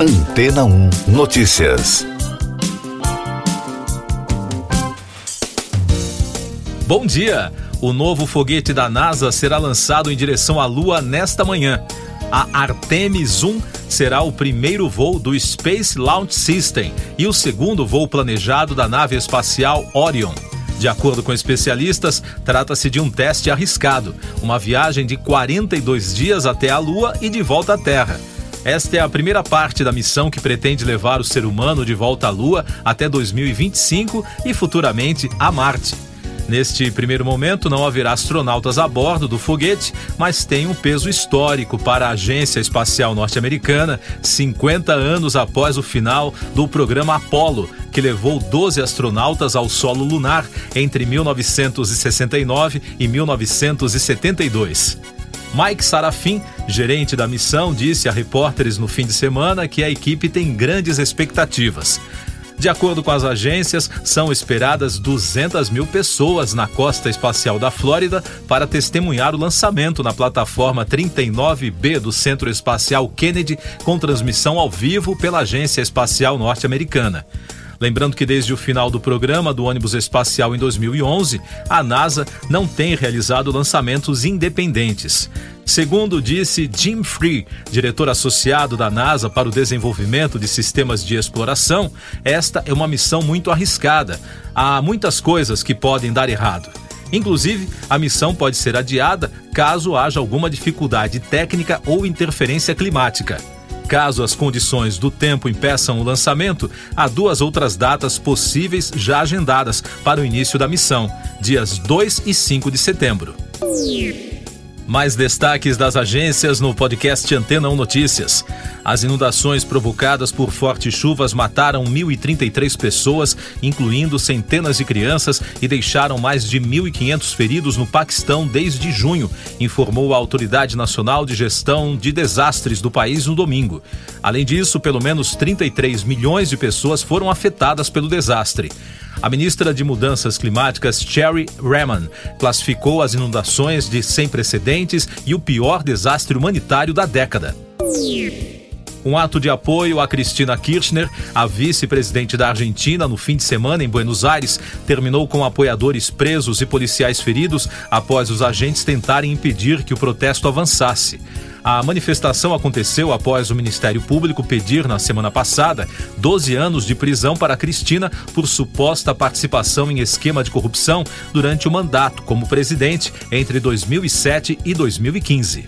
Antena 1 Notícias. Bom dia! O novo foguete da NASA será lançado em direção à Lua nesta manhã. A Artemis 1 será o primeiro voo do Space Launch System e o segundo voo planejado da nave espacial Orion. De acordo com especialistas, trata-se de um teste arriscado, uma viagem de 42 dias até a Lua e de volta à Terra. Esta é a primeira parte da missão que pretende levar o ser humano de volta à Lua até 2025 e futuramente a Marte. Neste primeiro momento, não haverá astronautas a bordo do foguete, mas tem um peso histórico para a Agência Espacial Norte-Americana, 50 anos após o final do programa Apollo, que levou 12 astronautas ao solo lunar entre 1969 e 1972. Mike Sarafim, gerente da missão, disse a repórteres no fim de semana que a equipe tem grandes expectativas. De acordo com as agências, são esperadas 200 mil pessoas na costa espacial da Flórida para testemunhar o lançamento na plataforma 39B do Centro Espacial Kennedy, com transmissão ao vivo pela Agência Espacial Norte-Americana. Lembrando que desde o final do programa do ônibus espacial em 2011, a NASA não tem realizado lançamentos independentes. Segundo disse Jim Free, diretor associado da NASA para o desenvolvimento de sistemas de exploração, esta é uma missão muito arriscada. Há muitas coisas que podem dar errado. Inclusive, a missão pode ser adiada caso haja alguma dificuldade técnica ou interferência climática. Caso as condições do tempo impeçam o lançamento, há duas outras datas possíveis já agendadas para o início da missão, dias 2 e 5 de setembro. Mais destaques das agências no podcast Antena 1 Notícias. As inundações provocadas por fortes chuvas mataram 1.033 pessoas, incluindo centenas de crianças, e deixaram mais de 1.500 feridos no Paquistão desde junho, informou a Autoridade Nacional de Gestão de Desastres do país no domingo. Além disso, pelo menos 33 milhões de pessoas foram afetadas pelo desastre. A ministra de Mudanças Climáticas, Cherry Raman, classificou as inundações de sem precedentes e o pior desastre humanitário da década. Um ato de apoio a Cristina Kirchner, a vice-presidente da Argentina, no fim de semana em Buenos Aires, terminou com apoiadores presos e policiais feridos após os agentes tentarem impedir que o protesto avançasse. A manifestação aconteceu após o Ministério Público pedir na semana passada 12 anos de prisão para Cristina por suposta participação em esquema de corrupção durante o mandato como presidente entre 2007 e 2015.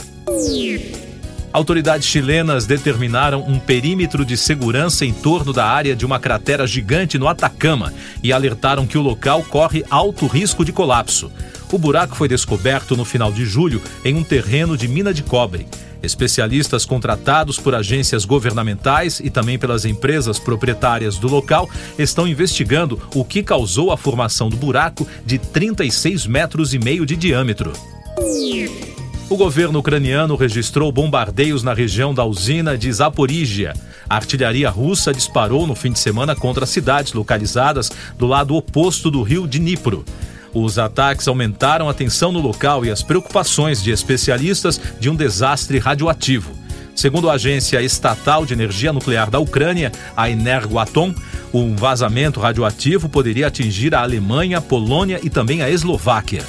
Autoridades chilenas determinaram um perímetro de segurança em torno da área de uma cratera gigante no Atacama e alertaram que o local corre alto risco de colapso. O buraco foi descoberto no final de julho em um terreno de mina de cobre. Especialistas contratados por agências governamentais e também pelas empresas proprietárias do local estão investigando o que causou a formação do buraco de 36 metros e meio de diâmetro. O governo ucraniano registrou bombardeios na região da usina de Zaporígia. A artilharia russa disparou no fim de semana contra cidades localizadas do lado oposto do rio Dnipro. Os ataques aumentaram a tensão no local e as preocupações de especialistas de um desastre radioativo. Segundo a Agência Estatal de Energia Nuclear da Ucrânia, a Energoatom, um vazamento radioativo poderia atingir a Alemanha, Polônia e também a Eslováquia.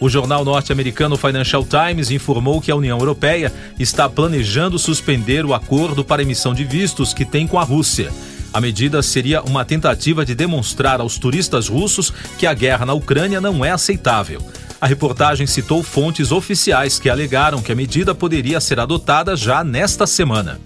O jornal norte-americano Financial Times informou que a União Europeia está planejando suspender o acordo para emissão de vistos que tem com a Rússia. A medida seria uma tentativa de demonstrar aos turistas russos que a guerra na Ucrânia não é aceitável. A reportagem citou fontes oficiais que alegaram que a medida poderia ser adotada já nesta semana.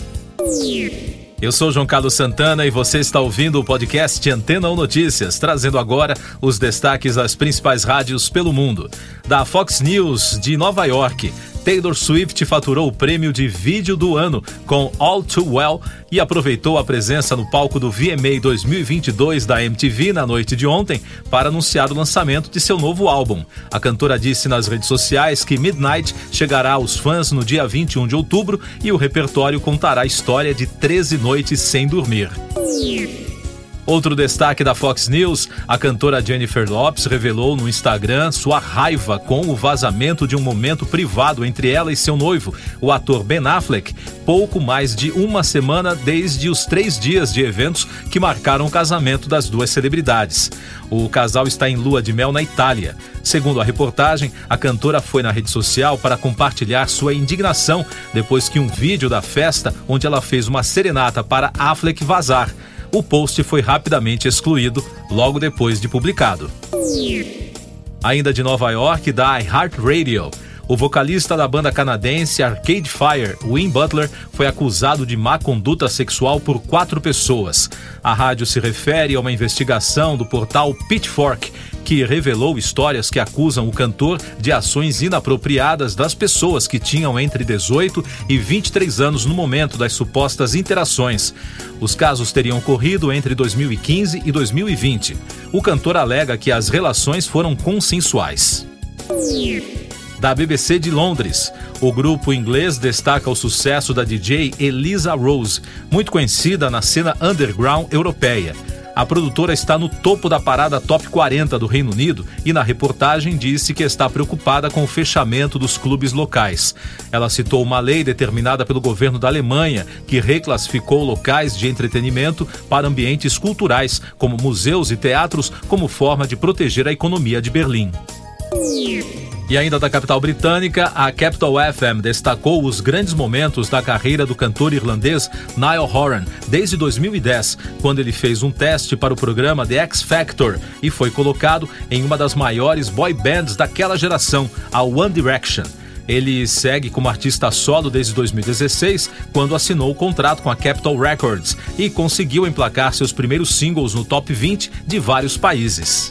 Eu sou João Carlos Santana e você está ouvindo o podcast Antena 1 Notícias, trazendo agora os destaques das principais rádios pelo mundo. Da Fox News de Nova York, Taylor Swift faturou o prêmio de vídeo do ano com All Too Well e aproveitou a presença no palco do VMA 2022 da MTV na noite de ontem para anunciar o lançamento de seu novo álbum. A cantora disse nas redes sociais que Midnight chegará aos fãs no dia 21 de outubro e o repertório contará a história de 13 noites sem dormir. Outro destaque da Fox News: a cantora Jennifer Lopes revelou no Instagram sua raiva com o vazamento de um momento privado entre ela e seu noivo, o ator Ben Affleck, pouco mais de uma semana desde os três dias de eventos que marcaram o casamento das duas celebridades. O casal está em lua de mel na Itália. Segundo a reportagem, a cantora foi na rede social para compartilhar sua indignação depois que um vídeo da festa, onde ela fez uma serenata para Affleck vazar o post foi rapidamente excluído logo depois de publicado. Ainda de Nova York, da iHeartRadio. O vocalista da banda canadense Arcade Fire, Win Butler, foi acusado de má conduta sexual por quatro pessoas. A rádio se refere a uma investigação do portal Pitchfork, que revelou histórias que acusam o cantor de ações inapropriadas das pessoas que tinham entre 18 e 23 anos no momento das supostas interações. Os casos teriam ocorrido entre 2015 e 2020. O cantor alega que as relações foram consensuais da BBC de Londres. O grupo inglês destaca o sucesso da DJ Elisa Rose, muito conhecida na cena underground europeia. A produtora está no topo da parada Top 40 do Reino Unido e na reportagem disse que está preocupada com o fechamento dos clubes locais. Ela citou uma lei determinada pelo governo da Alemanha que reclassificou locais de entretenimento para ambientes culturais, como museus e teatros, como forma de proteger a economia de Berlim. E ainda da capital britânica, a Capital FM destacou os grandes momentos da carreira do cantor irlandês Niall Horan desde 2010, quando ele fez um teste para o programa The X Factor e foi colocado em uma das maiores boy bands daquela geração, a One Direction. Ele segue como artista solo desde 2016, quando assinou o contrato com a Capitol Records e conseguiu emplacar seus primeiros singles no top 20 de vários países.